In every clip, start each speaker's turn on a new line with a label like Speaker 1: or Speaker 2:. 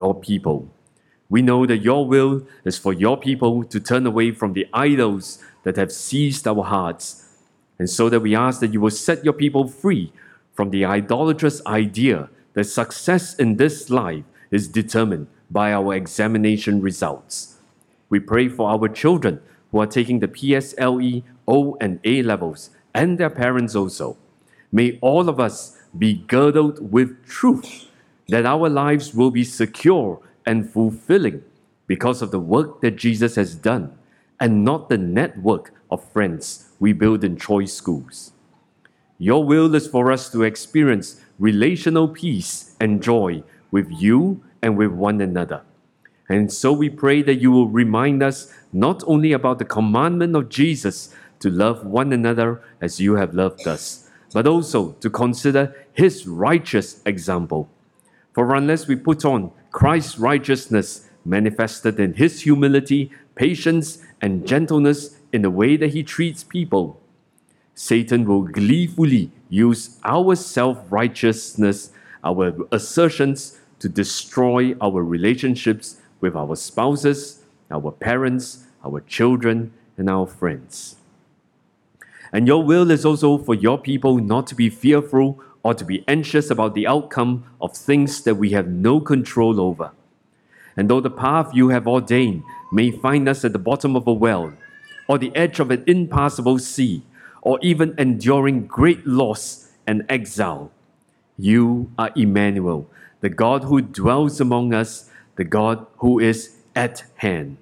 Speaker 1: your people. We know that your will is for your people to turn away from the idols that have seized our hearts. And so that we ask that you will set your people free from the idolatrous idea that success in this life is determined by our examination results. We pray for our children who are taking the PSLE, O, and A levels, and their parents also. May all of us be girdled with truth, that our lives will be secure and fulfilling because of the work that Jesus has done, and not the network of friends we build in choice schools. Your will is for us to experience relational peace and joy with you and with one another. And so we pray that you will remind us not only about the commandment of Jesus to love one another as you have loved us, but also to consider his righteous example. For unless we put on Christ's righteousness manifested in his humility, patience, and gentleness in the way that he treats people, Satan will gleefully use our self righteousness, our assertions, to destroy our relationships with our spouses, our parents, our children, and our friends. And your will is also for your people not to be fearful or to be anxious about the outcome of things that we have no control over. And though the path you have ordained may find us at the bottom of a well, or the edge of an impassable sea, or even enduring great loss and exile, you are Emmanuel, the God who dwells among us, the God who is at hand.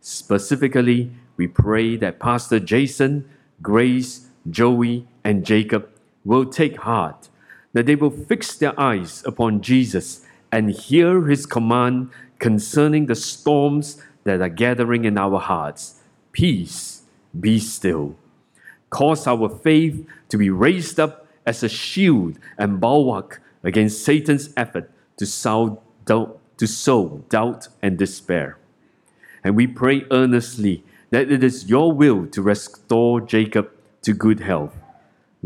Speaker 1: Specifically, we pray that Pastor Jason, Grace, Joey, and Jacob will take heart, that they will fix their eyes upon Jesus and hear his command concerning the storms that are gathering in our hearts. Peace, be still. Cause our faith to be raised up as a shield and bulwark against Satan's effort to sow doubt, to sow doubt and despair. And we pray earnestly that it is your will to restore Jacob to good health.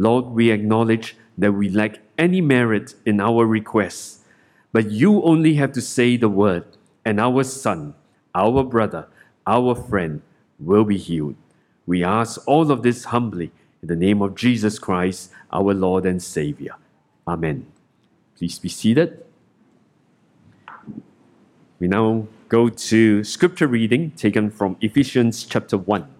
Speaker 1: Lord, we acknowledge that we lack any merit in our requests, but you only have to say the word, and our son, our brother, our friend will be healed. We ask all of this humbly in the name of Jesus Christ, our Lord and Savior. Amen. Please be seated. We now go to scripture reading taken from Ephesians chapter 1.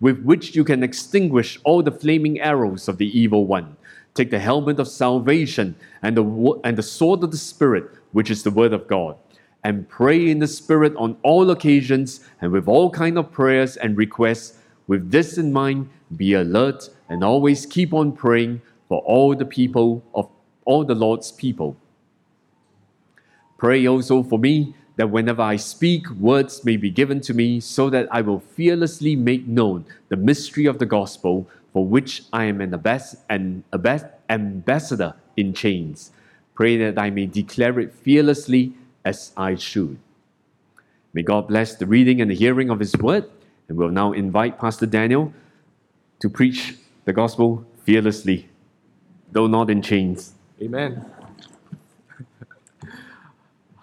Speaker 1: with which you can extinguish all the flaming arrows of the evil one. Take the helmet of salvation and the, and the sword of the Spirit, which is the word of God and pray in the Spirit on all occasions and with all kind of prayers and requests. With this in mind, be alert and always keep on praying for all the people of all the Lord's people. Pray also for me that whenever I speak, words may be given to me, so that I will fearlessly make known the mystery of the gospel, for which I am an, ambas- an ambas- ambassador in chains. Pray that I may declare it fearlessly as I should. May God bless the reading and the hearing of His word, and we'll now invite Pastor Daniel to preach the gospel fearlessly, though not in chains.
Speaker 2: Amen.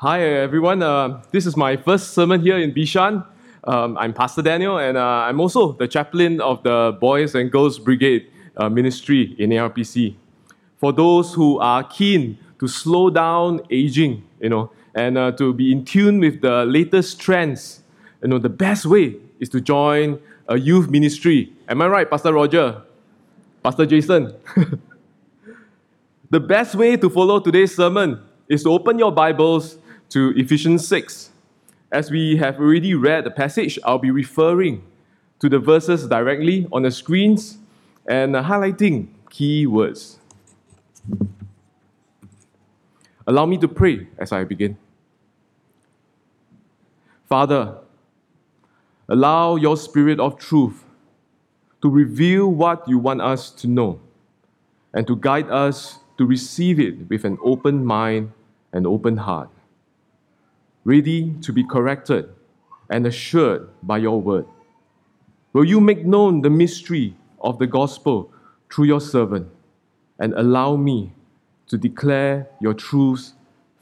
Speaker 2: Hi, everyone. Uh, this is my first sermon here in Bishan. Um, I'm Pastor Daniel, and uh, I'm also the chaplain of the Boys and Girls Brigade uh, ministry in ARPC. For those who are keen to slow down aging, you know, and uh, to be in tune with the latest trends. You know, the best way is to join a youth ministry. Am I right, Pastor Roger? Pastor Jason? the best way to follow today's sermon is to open your Bibles to Ephesians 6. As we have already read the passage, I'll be referring to the verses directly on the screens and highlighting key words. Allow me to pray as I begin. Father, allow your spirit of truth to reveal what you want us to know and to guide us to receive it with an open mind and open heart, ready to be corrected and assured by your word. Will you make known the mystery of the gospel through your servant and allow me to declare your truths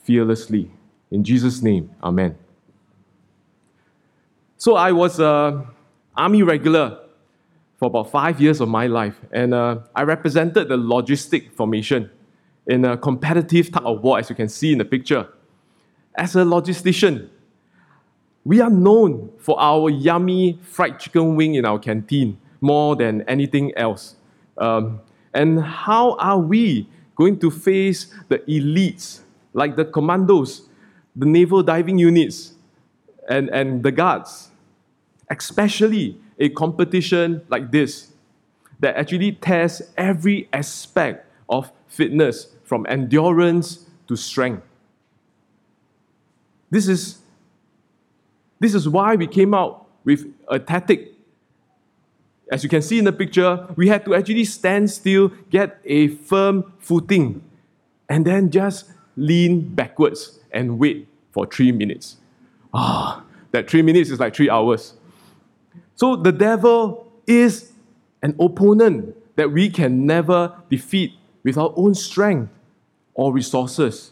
Speaker 2: fearlessly? In Jesus' name, Amen. So I was an army regular for about five years of my life, and uh, I represented the logistic formation in a competitive tug of war, as you can see in the picture. As a logistician, we are known for our yummy fried chicken wing in our canteen more than anything else. Um, and how are we going to face the elites like the commandos, the naval diving units, and, and the guards? Especially a competition like this that actually tests every aspect of fitness from endurance to strength. This is this is why we came out with a tactic. As you can see in the picture, we had to actually stand still, get a firm footing, and then just lean backwards and wait for three minutes. Ah, that three minutes is like three hours. So the devil is an opponent that we can never defeat with our own strength or resources.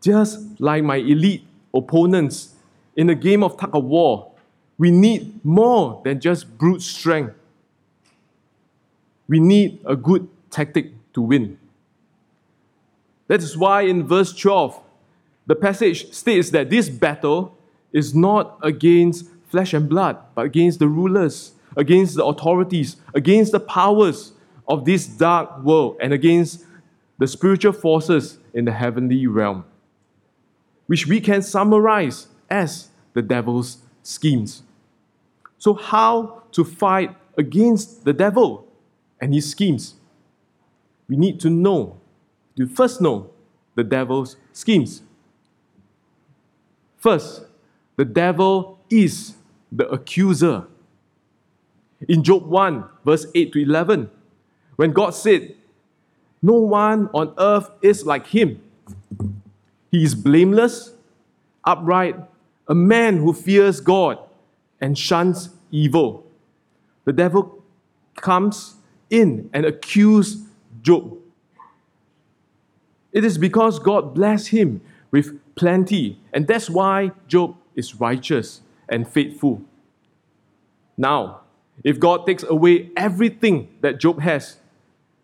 Speaker 2: Just like my elite opponents in a game of tug of war, we need more than just brute strength. We need a good tactic to win. That is why in verse 12, the passage states that this battle is not against flesh and blood, but against the rulers, against the authorities, against the powers of this dark world, and against the spiritual forces in the heavenly realm, which we can summarize as the devil's schemes. So, how to fight against the devil and his schemes? We need to know, to first know the devil's schemes. First, the devil is the accuser. In Job 1, verse 8 to 11, when God said, No one on earth is like him. He is blameless, upright, a man who fears God and shuns evil. The devil comes in and accuses Job. It is because God blessed him with plenty, and that's why Job is righteous and faithful. Now, if God takes away everything that Job has,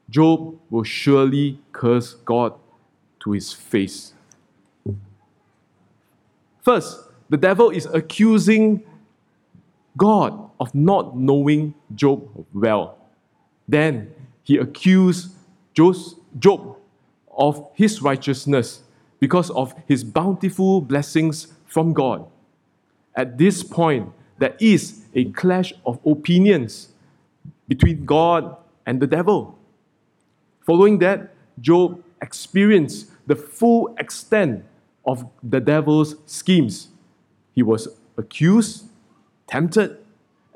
Speaker 2: Job will surely curse God to his face. First, the devil is accusing God of not knowing Job well. Then he accused Job of his righteousness because of his bountiful blessings from God. At this point, there is a clash of opinions between God and the devil. Following that, Job experienced the full extent of the devil's schemes he was accused, tempted,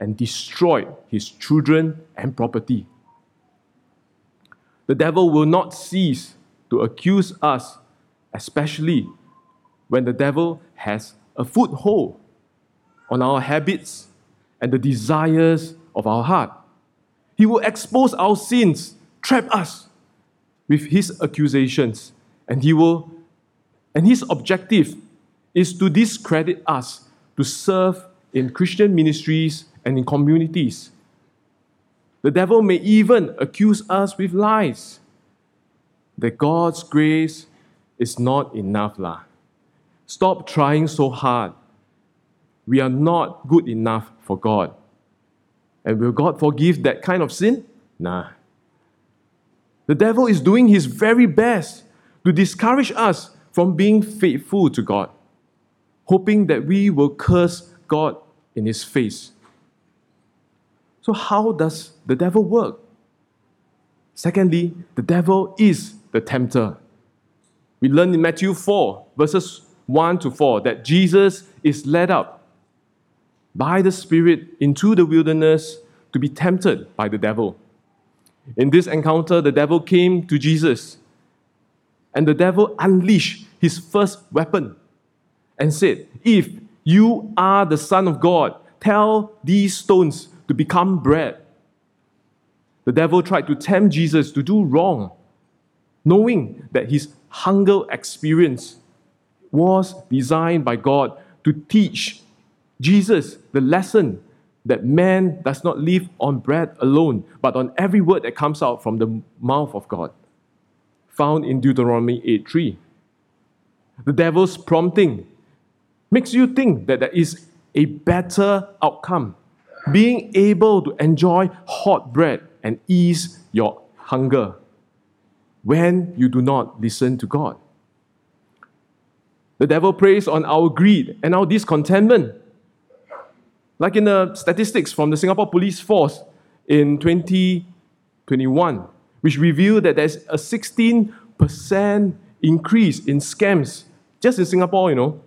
Speaker 2: and destroyed his children and property. The devil will not cease to accuse us, especially when the devil has a foothold on our habits and the desires of our heart. He will expose our sins, trap us with his accusations, and he will and his objective is to discredit us to serve in Christian ministries and in communities. The devil may even accuse us with lies that God's grace is not enough. lah. Stop trying so hard. We are not good enough for God. And will God forgive that kind of sin? Nah. The devil is doing his very best to discourage us from being faithful to God, hoping that we will curse God in his face. So, how does the devil work? Secondly, the devil is the tempter. We learn in Matthew 4, verses 1 to 4, that Jesus is led up by the Spirit into the wilderness to be tempted by the devil. In this encounter, the devil came to Jesus, and the devil unleashed his first weapon and said, If you are the Son of God, tell these stones to become bread. The devil tried to tempt Jesus to do wrong, knowing that his hunger experience was designed by God to teach Jesus the lesson that man does not live on bread alone, but on every word that comes out from the mouth of God. Found in Deuteronomy 8 3. The devil's prompting makes you think that there is a better outcome. Being able to enjoy hot bread and ease your hunger when you do not listen to God. The devil preys on our greed and our discontentment. Like in the statistics from the Singapore Police Force in 2021, which revealed that there's a 16% increase in scams just in Singapore, you know,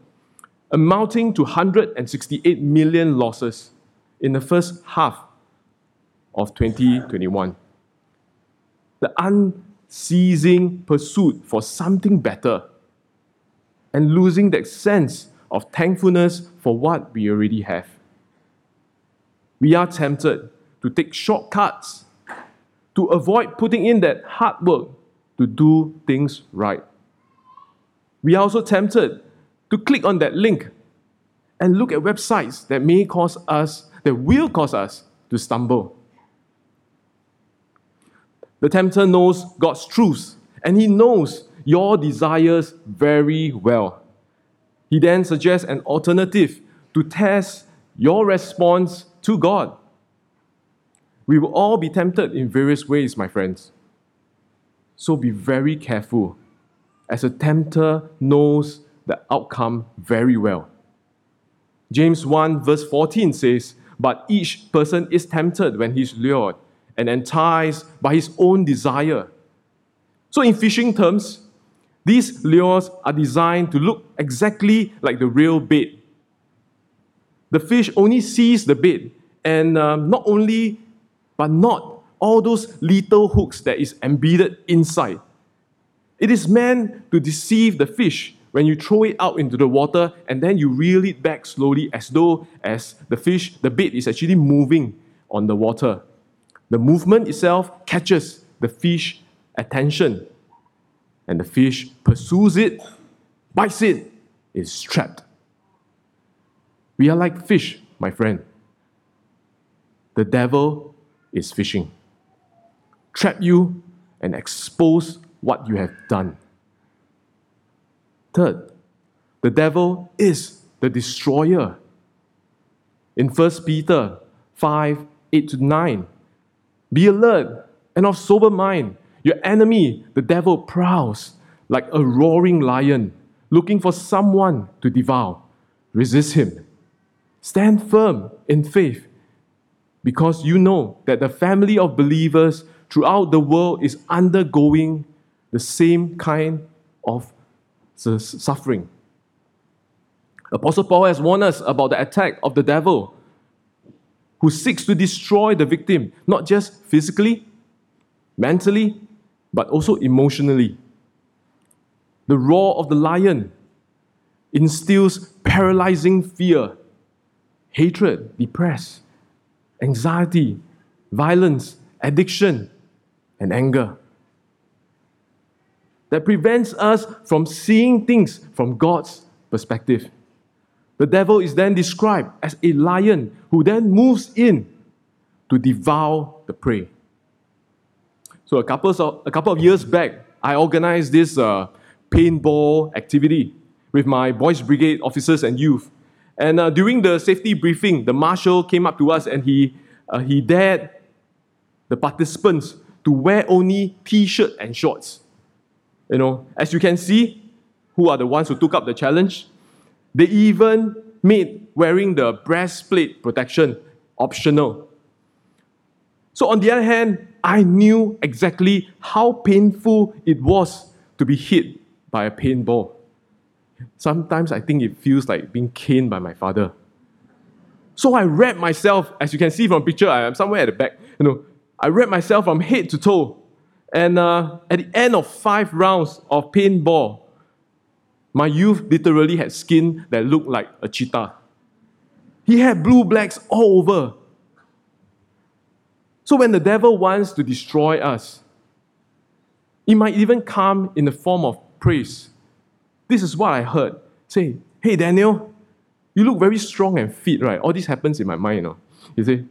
Speaker 2: amounting to 168 million losses in the first half of 2021. The unceasing pursuit for something better and losing that sense of thankfulness for what we already have. We are tempted to take shortcuts, to avoid putting in that hard work to do things right. We are also tempted to click on that link and look at websites that may cause us, that will cause us to stumble. The tempter knows God's truth and he knows your desires very well. He then suggests an alternative to test your response to God. We will all be tempted in various ways, my friends. So be very careful, as a tempter knows the outcome very well. James 1, verse 14 says, But each person is tempted when he's lured and enticed by his own desire. So, in fishing terms, these lures are designed to look exactly like the real bait. The fish only sees the bait, and um, not only, but not all those little hooks that is embedded inside. It is meant to deceive the fish when you throw it out into the water and then you reel it back slowly as though as the fish, the bait is actually moving on the water. The movement itself catches the fish attention and the fish pursues it, bites it, is trapped. We are like fish, my friend. The devil is fishing. Trap you and expose what you have done. Third, the devil is the destroyer. In 1 Peter 5 8 to 9, be alert and of sober mind. Your enemy, the devil, prowls like a roaring lion, looking for someone to devour. Resist him. Stand firm in faith because you know that the family of believers throughout the world is undergoing the same kind of suffering. Apostle Paul has warned us about the attack of the devil who seeks to destroy the victim, not just physically, mentally, but also emotionally. The roar of the lion instills paralyzing fear, hatred, depression, anxiety, violence, addiction, and anger. That prevents us from seeing things from God's perspective. The devil is then described as a lion who then moves in to devour the prey. So a couple of, a couple of years back, I organized this uh, paintball activity with my boys brigade officers and youth. And uh, during the safety briefing, the marshal came up to us and he, uh, he dared the participants to wear only t-shirt and shorts. You know, as you can see, who are the ones who took up the challenge? They even made wearing the breastplate protection optional. So, on the other hand, I knew exactly how painful it was to be hit by a paintball. Sometimes I think it feels like being caned by my father. So I wrapped myself, as you can see from the picture, I am somewhere at the back. You know, I wrapped myself from head to toe. And uh, at the end of five rounds of paintball, my youth literally had skin that looked like a cheetah. He had blue blacks all over. So when the devil wants to destroy us, it might even come in the form of praise. This is what I heard. Say, hey Daniel, you look very strong and fit, right? All this happens in my mind, you know. You say,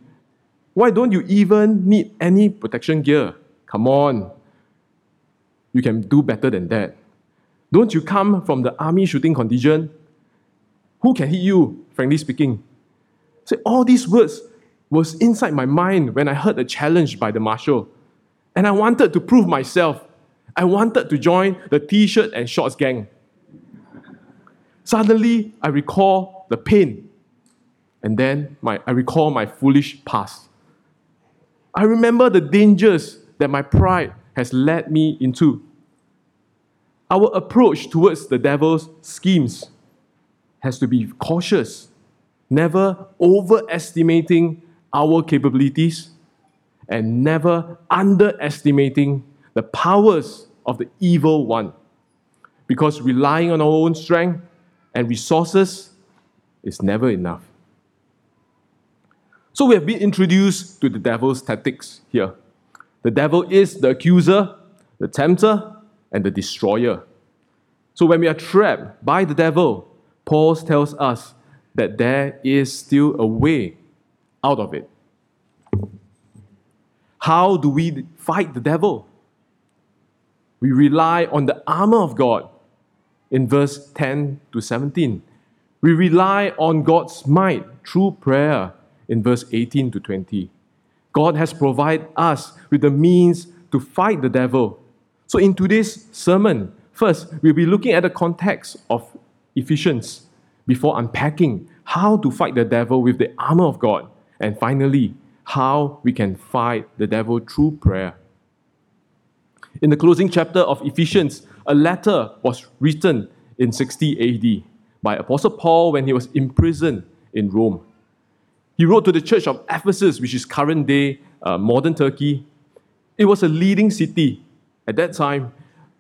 Speaker 2: why don't you even need any protection gear? Come on. You can do better than that. Don't you come from the army shooting contingent? Who can hit you, frankly speaking? So all these words was inside my mind when I heard the challenge by the marshal. And I wanted to prove myself. I wanted to join the t shirt and shorts gang. Suddenly, I recall the pain. And then my, I recall my foolish past. I remember the dangers that my pride has led me into. Our approach towards the devil's schemes has to be cautious, never overestimating our capabilities and never underestimating the powers of the evil one. Because relying on our own strength and resources is never enough. So we have been introduced to the devil's tactics here. The devil is the accuser, the tempter, and the destroyer. So when we are trapped by the devil, Paul tells us that there is still a way out of it. How do we fight the devil? We rely on the armor of God in verse 10 to 17. We rely on God's might through prayer in verse 18 to 20. God has provided us with the means to fight the devil. So, in today's sermon, first, we'll be looking at the context of Ephesians before unpacking how to fight the devil with the armor of God. And finally, how we can fight the devil through prayer. In the closing chapter of Ephesians, a letter was written in 60 AD by Apostle Paul when he was imprisoned in Rome. He wrote to the church of Ephesus, which is current day uh, modern Turkey. It was a leading city at that time,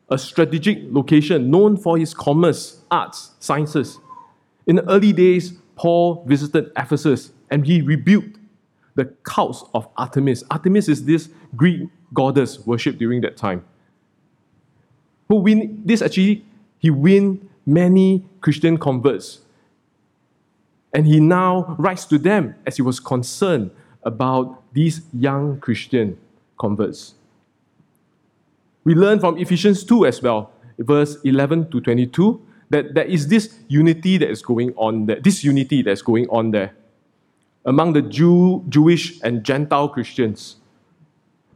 Speaker 2: a strategic location known for its commerce, arts, sciences. In the early days, Paul visited Ephesus and he rebuked the cults of Artemis. Artemis is this Greek goddess worshipped during that time. Who win this actually he win many Christian converts. And he now writes to them as he was concerned about these young Christian converts. We learn from Ephesians 2 as well, verse 11 to 22, that there is this unity that is going on there, this unity that's going on there among the Jew, Jewish and Gentile Christians.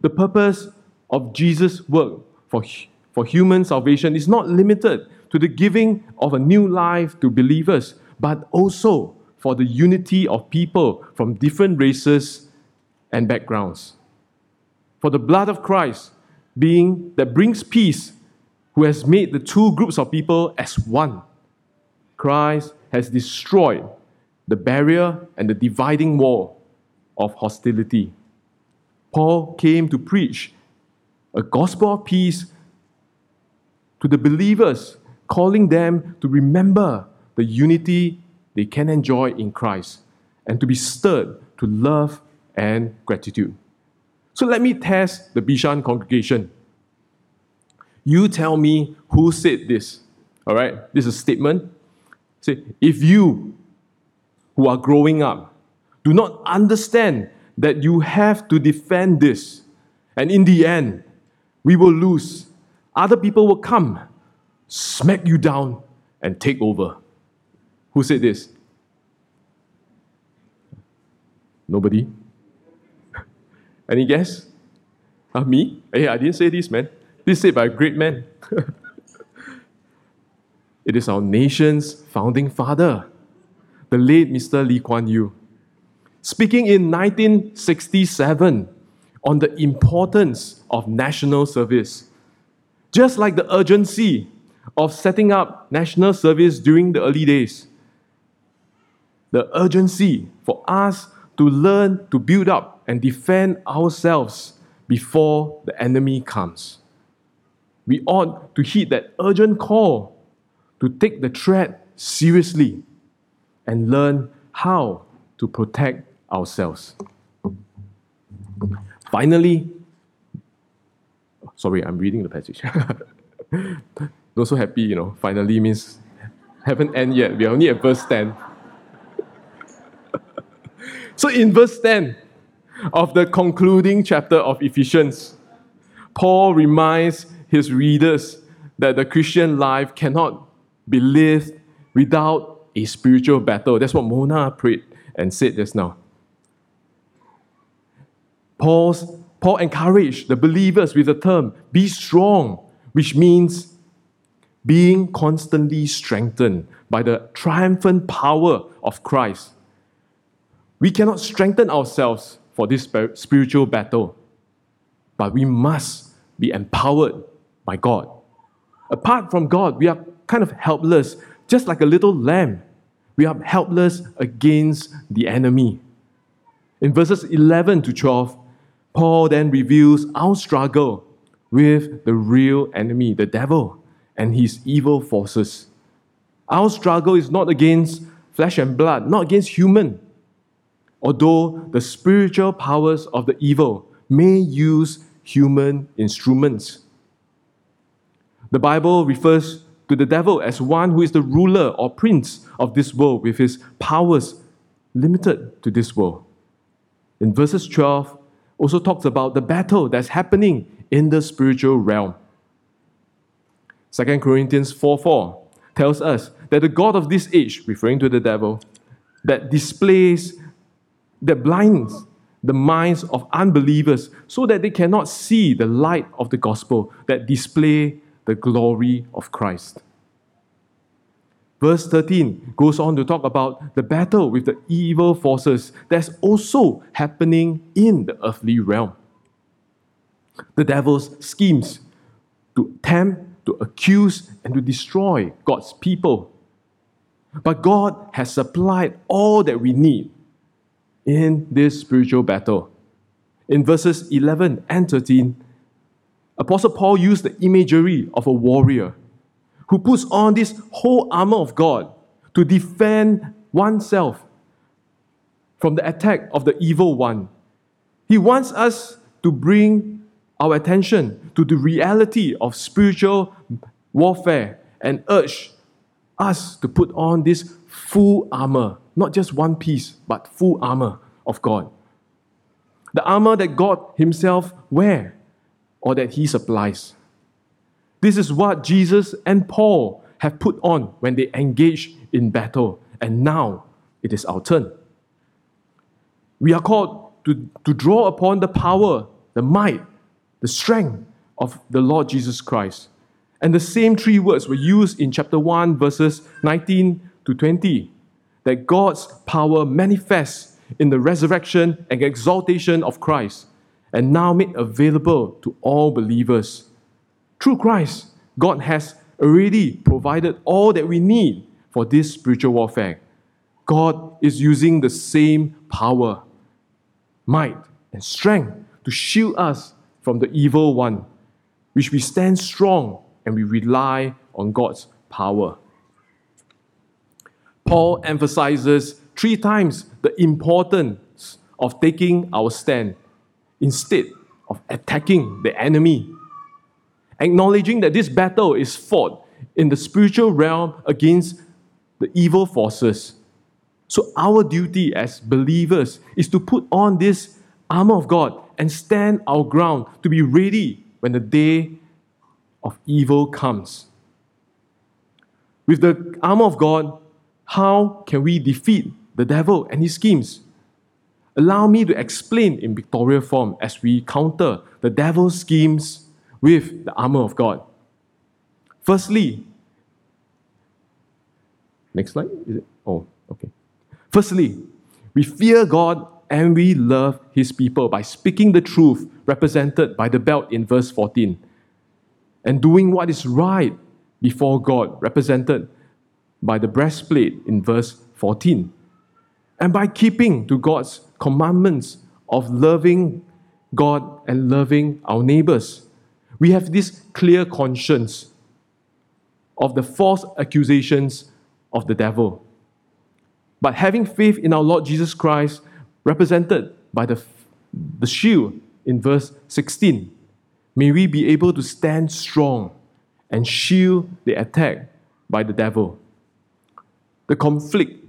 Speaker 2: The purpose of Jesus' work for, for human salvation is not limited to the giving of a new life to believers, but also for the unity of people from different races and backgrounds. For the blood of Christ being that brings peace, who has made the two groups of people as one. Christ has destroyed the barrier and the dividing wall of hostility. Paul came to preach a gospel of peace to the believers, calling them to remember the unity they can enjoy in Christ and to be stirred to love and gratitude. So let me test the Bishan congregation. You tell me who said this. All right, this is a statement. Say, if you who are growing up do not understand that you have to defend this. And in the end, we will lose. Other people will come. smack you down and take over. Who said this? Nobody? Any guess? Uh, me? Hey, I didn't say this, man. This is said by a great man. it is our nation's founding father, the late Mr. Lee Kuan Yew. Speaking in 1967 on the importance of national service, just like the urgency of setting up national service during the early days, the urgency for us to learn to build up and defend ourselves before the enemy comes. We ought to heed that urgent call to take the threat seriously and learn how to protect ourselves. Finally, sorry, I'm reading the passage. Not so happy, you know. Finally means haven't end yet. We are only at verse 10. So in verse 10 of the concluding chapter of Ephesians, Paul reminds his readers that the Christian life cannot be lived without a spiritual battle. That's what Mona prayed and said just now. Paul's, Paul encouraged the believers with the term, be strong, which means being constantly strengthened by the triumphant power of Christ. We cannot strengthen ourselves for this spiritual battle, but we must be empowered by God. Apart from God, we are kind of helpless, just like a little lamb. We are helpless against the enemy. In verses 11 to 12, Paul then reveals our struggle with the real enemy, the devil, and his evil forces. Our struggle is not against flesh and blood, not against human. Although the spiritual powers of the evil may use human instruments. The Bible refers to the devil as one who is the ruler or prince of this world with his powers limited to this world. In verses 12, also talks about the battle that's happening in the spiritual realm. 2 Corinthians 4 4 tells us that the God of this age, referring to the devil, that displays, that blinds the minds of unbelievers so that they cannot see the light of the gospel that display the glory of Christ. Verse 13 goes on to talk about the battle with the evil forces that's also happening in the earthly realm. The devil's schemes to tempt, to accuse, and to destroy God's people. But God has supplied all that we need in this spiritual battle. In verses 11 and 13, Apostle Paul used the imagery of a warrior who puts on this whole armor of God to defend oneself from the attack of the evil one. He wants us to bring our attention to the reality of spiritual warfare and urge us to put on this full armor, not just one piece, but full armor of God. The armor that God Himself wear or that He supplies. This is what Jesus and Paul have put on when they engage in battle, and now it is our turn. We are called to, to draw upon the power, the might, the strength of the Lord Jesus Christ. And the same three words were used in chapter 1, verses 19 to 20 that God's power manifests in the resurrection and exaltation of Christ and now made available to all believers. Through Christ, God has already provided all that we need for this spiritual warfare. God is using the same power, might, and strength to shield us from the evil one, which we stand strong and we rely on God's power. Paul emphasizes three times the importance of taking our stand instead of attacking the enemy acknowledging that this battle is fought in the spiritual realm against the evil forces. So, our duty as believers is to put on this armor of God and stand our ground to be ready when the day of evil comes. with the armor of God, how can we defeat the devil and his schemes? Allow me to explain in pictorial form as we counter the devil's schemes with the armor of God. Firstly, next slide, is it? Oh, okay. Firstly, we fear God and we love his people by speaking the truth represented by the belt in verse 14 and doing what is right before God represented by the breastplate in verse 14 and by keeping to God's commandments of loving God and loving our neighbors. We have this clear conscience of the false accusations of the devil. But having faith in our Lord Jesus Christ, represented by the, the shield in verse 16, may we be able to stand strong and shield the attack by the devil. The conflict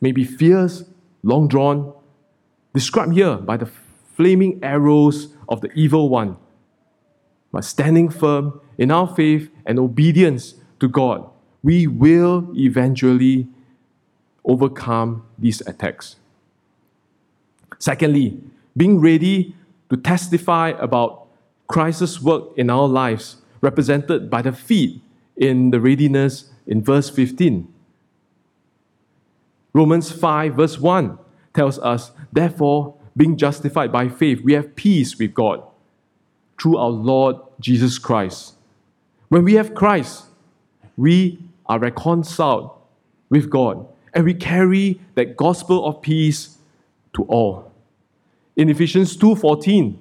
Speaker 2: may be fierce, long drawn, described here by the flaming arrows of the evil one. But standing firm in our faith and obedience to God, we will eventually overcome these attacks. Secondly, being ready to testify about Christ's work in our lives, represented by the feet in the readiness in verse 15. Romans 5, verse 1 tells us, Therefore, being justified by faith, we have peace with God through our Lord Jesus Christ. When we have Christ, we are reconciled with God and we carry that gospel of peace to all. In Ephesians 2:14,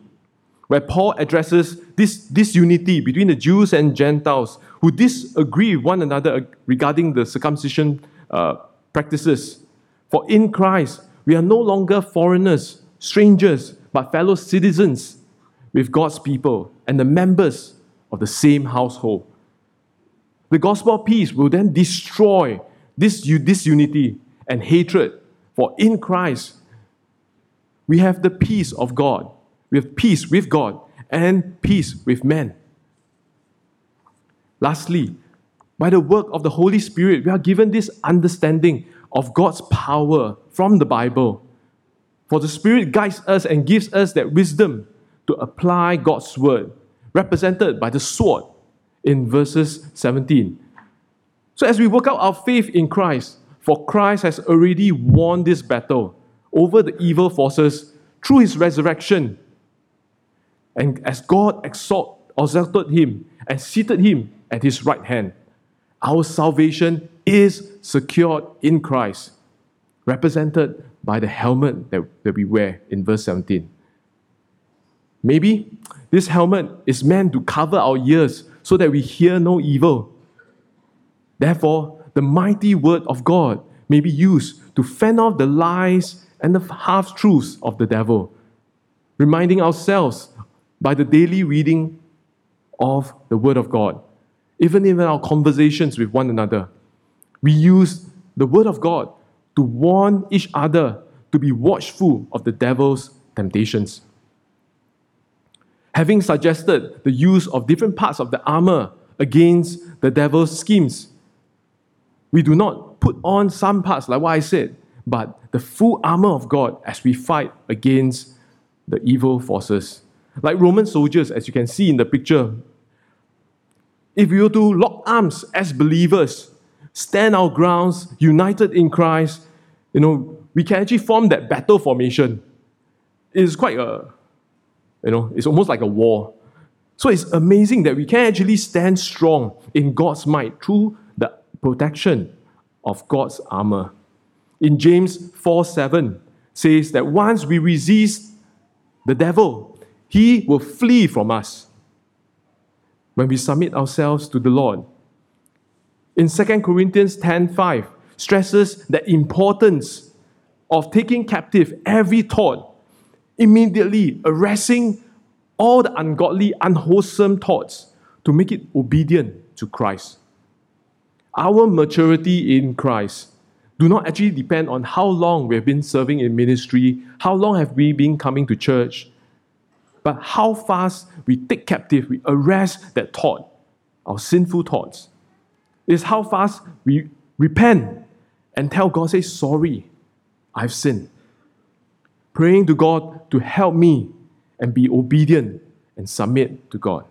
Speaker 2: where Paul addresses this disunity between the Jews and Gentiles who disagree with one another regarding the circumcision uh, practices. For in Christ, we are no longer foreigners, strangers, but fellow citizens with God's people and the members of the same household. The gospel of peace will then destroy this disunity and hatred. For in Christ, we have the peace of God. We have peace with God and peace with men. Lastly, by the work of the Holy Spirit, we are given this understanding of God's power from the Bible. For the Spirit guides us and gives us that wisdom to apply God's word, represented by the sword in verses 17. So, as we work out our faith in Christ, for Christ has already won this battle over the evil forces through his resurrection. And as God exalted him and seated him at his right hand, our salvation is secured in Christ, represented by the helmet that, that we wear in verse 17. Maybe this helmet is meant to cover our ears so that we hear no evil. Therefore, the mighty word of God may be used to fend off the lies and the half truths of the devil, reminding ourselves by the daily reading of the Word of God, even in our conversations with one another. We use the Word of God to warn each other to be watchful of the devil's temptations. Having suggested the use of different parts of the armor against the devil's schemes, we do not put on some parts, like what I said, but the full armor of God as we fight against the evil forces. Like Roman soldiers, as you can see in the picture, if we were to lock arms as believers, stand our grounds, united in Christ, you know, we can actually form that battle formation. It is quite a, you know, it's almost like a war. So it's amazing that we can actually stand strong in God's might through the protection of God's armor. In James 4 7 says that once we resist the devil, he will flee from us when we submit ourselves to the Lord. In 2 Corinthians 10 5, stresses the importance of taking captive every thought, immediately arresting all the ungodly, unwholesome thoughts to make it obedient to Christ. Our maturity in Christ do not actually depend on how long we have been serving in ministry, how long have we been coming to church, but how fast we take captive, we arrest that thought, our sinful thoughts. is how fast we repent and tell God, say, sorry, I've sinned. Praying to God to help me and be obedient and submit to God.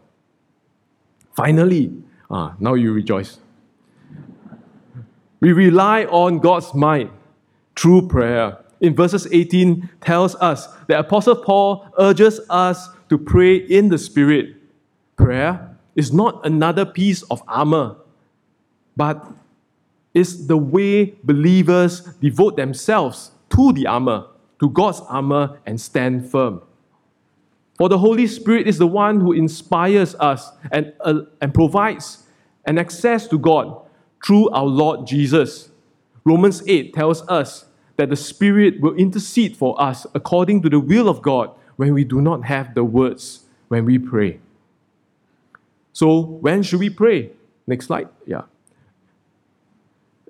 Speaker 2: Finally, ah, now you rejoice. We rely on God's might through prayer. In verses 18 tells us that Apostle Paul urges us to pray in the Spirit. Prayer is not another piece of armor, but is the way believers devote themselves to the armor, to God's armor, and stand firm. For the Holy Spirit is the one who inspires us and, uh, and provides an access to God through our Lord Jesus. Romans 8 tells us that the Spirit will intercede for us according to the will of God when we do not have the words when we pray. So, when should we pray? Next slide. Yeah.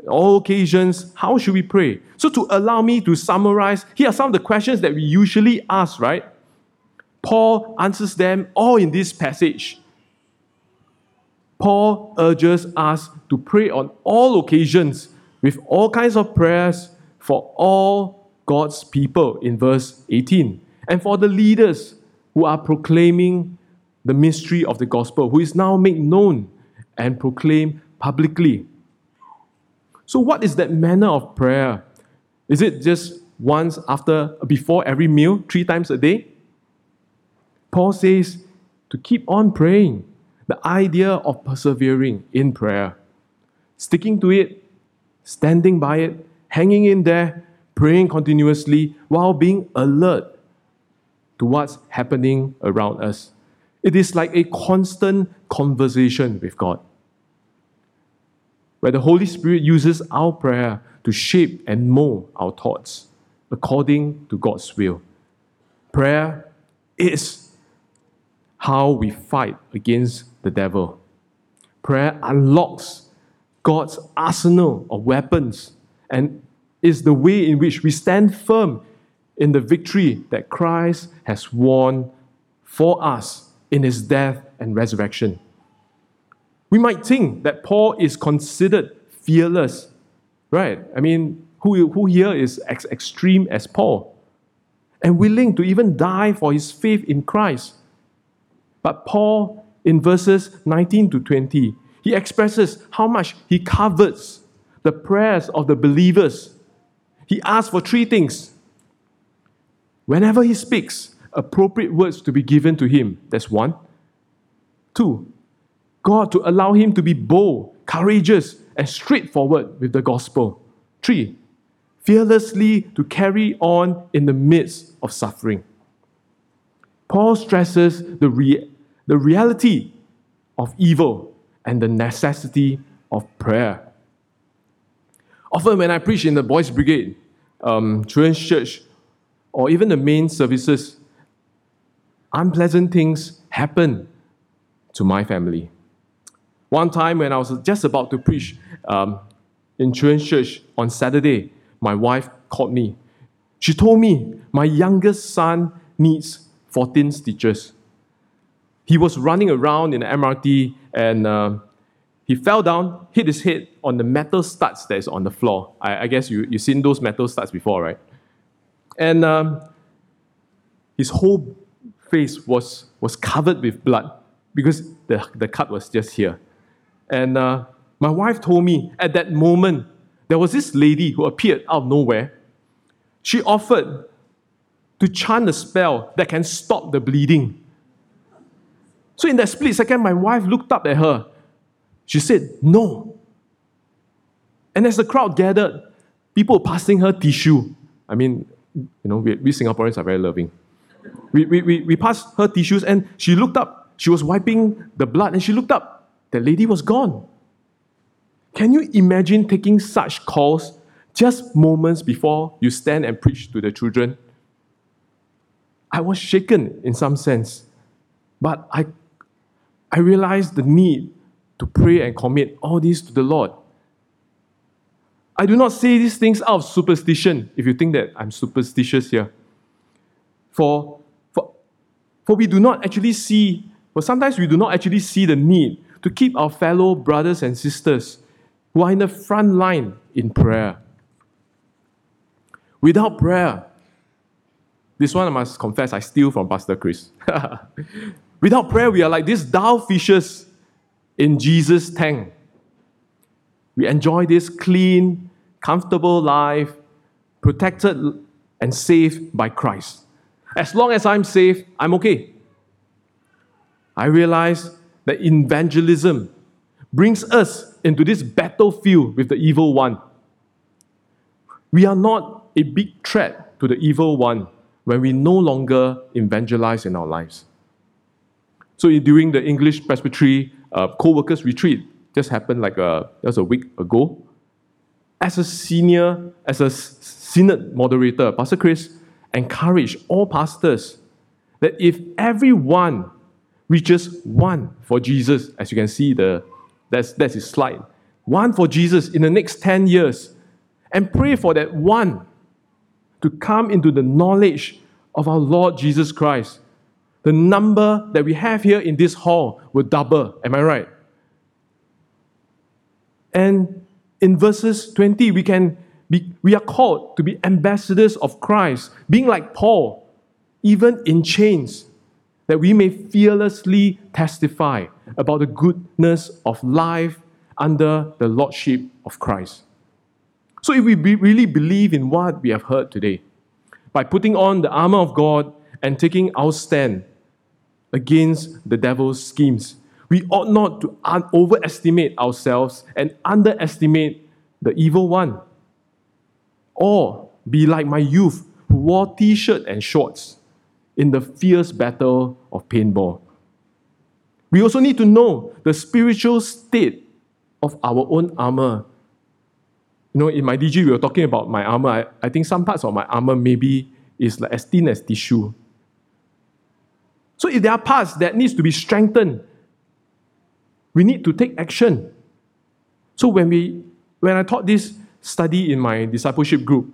Speaker 2: All occasions, how should we pray? So, to allow me to summarize, here are some of the questions that we usually ask, right? Paul answers them all in this passage. Paul urges us to pray on all occasions with all kinds of prayers for all God's people in verse 18. And for the leaders who are proclaiming the mystery of the gospel, who is now made known and proclaimed publicly. So, what is that manner of prayer? Is it just once after, before every meal, three times a day? Paul says to keep on praying, the idea of persevering in prayer, sticking to it, standing by it, hanging in there, praying continuously while being alert to what's happening around us. It is like a constant conversation with God, where the Holy Spirit uses our prayer to shape and mold our thoughts according to God's will. Prayer is how we fight against the devil. Prayer unlocks God's arsenal of weapons and is the way in which we stand firm in the victory that Christ has won for us in his death and resurrection. We might think that Paul is considered fearless, right? I mean, who, who here is as extreme as Paul? And willing to even die for his faith in Christ. But Paul, in verses 19 to 20, he expresses how much he covets the prayers of the believers. He asks for three things. Whenever he speaks, appropriate words to be given to him. That's one. Two, God to allow him to be bold, courageous, and straightforward with the gospel. Three, fearlessly to carry on in the midst of suffering. Paul stresses the, re- the reality of evil and the necessity of prayer. Often, when I preach in the Boys' Brigade, um, Children's Church, or even the main services, unpleasant things happen to my family. One time, when I was just about to preach um, in Children's Church on Saturday, my wife called me. She told me my youngest son needs 14 stitches. He was running around in the MRT and uh, he fell down, hit his head on the metal studs that is on the floor. I, I guess you, you've seen those metal studs before, right? And um, his whole face was, was covered with blood because the, the cut was just here. And uh, my wife told me at that moment, there was this lady who appeared out of nowhere. She offered to chant a spell that can stop the bleeding. So, in that split second, my wife looked up at her. She said, No. And as the crowd gathered, people passing her tissue. I mean, you know, we, we Singaporeans are very loving. We, we, we, we passed her tissues, and she looked up. She was wiping the blood, and she looked up. The lady was gone. Can you imagine taking such calls just moments before you stand and preach to the children? I was shaken in some sense, but I, I realized the need to pray and commit all this to the Lord. I do not say these things out of superstition, if you think that I'm superstitious here. For, for, for we do not actually see, for sometimes we do not actually see the need to keep our fellow brothers and sisters who are in the front line in prayer. Without prayer, this one I must confess, I steal from Pastor Chris. Without prayer, we are like these dull fishes in Jesus' tank. We enjoy this clean, comfortable life, protected and safe by Christ. As long as I'm safe, I'm okay. I realize that evangelism brings us into this battlefield with the evil one. We are not a big threat to the evil one when we no longer evangelize in our lives. So during the English Presbytery uh, co-workers retreat, just happened like a, just a week ago. As a senior, as a synod moderator, Pastor Chris encouraged all pastors that if everyone reaches one for Jesus, as you can see, the, that's, that's his slide, one for Jesus in the next 10 years, and pray for that one to come into the knowledge of our Lord Jesus Christ, the number that we have here in this hall will double. Am I right? And in verses 20, we can be, we are called to be ambassadors of Christ, being like Paul, even in chains, that we may fearlessly testify about the goodness of life under the lordship of Christ. So, if we be, really believe in what we have heard today, by putting on the armor of God and taking our stand against the devil's schemes, we ought not to un- overestimate ourselves and underestimate the evil one. Or be like my youth who wore t shirt and shorts in the fierce battle of paintball. We also need to know the spiritual state of our own armor. You know, in my DG, we were talking about my armor. I, I think some parts of my armor maybe is like as thin as tissue. So if there are parts that needs to be strengthened, we need to take action. So when we when I taught this study in my discipleship group,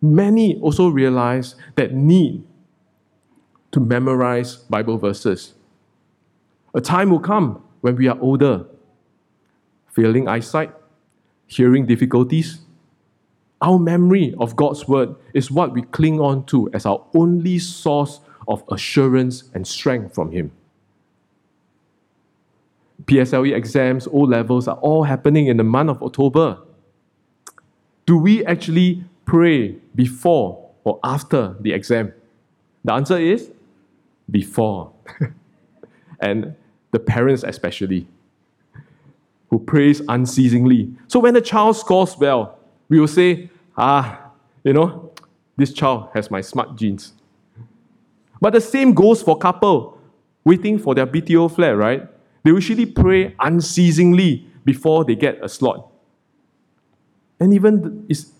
Speaker 2: many also realized that need to memorize Bible verses. A time will come when we are older, failing eyesight, hearing difficulties. Our memory of God's word is what we cling on to as our only source of assurance and strength from Him. PSLE exams, O levels are all happening in the month of October. Do we actually pray before or after the exam? The answer is before. and the parents, especially, who prays unceasingly. So when the child scores well, we will say, ah, you know, this child has my smart genes. But the same goes for couple waiting for their BTO flat, right? They usually pray unceasingly before they get a slot. And even it's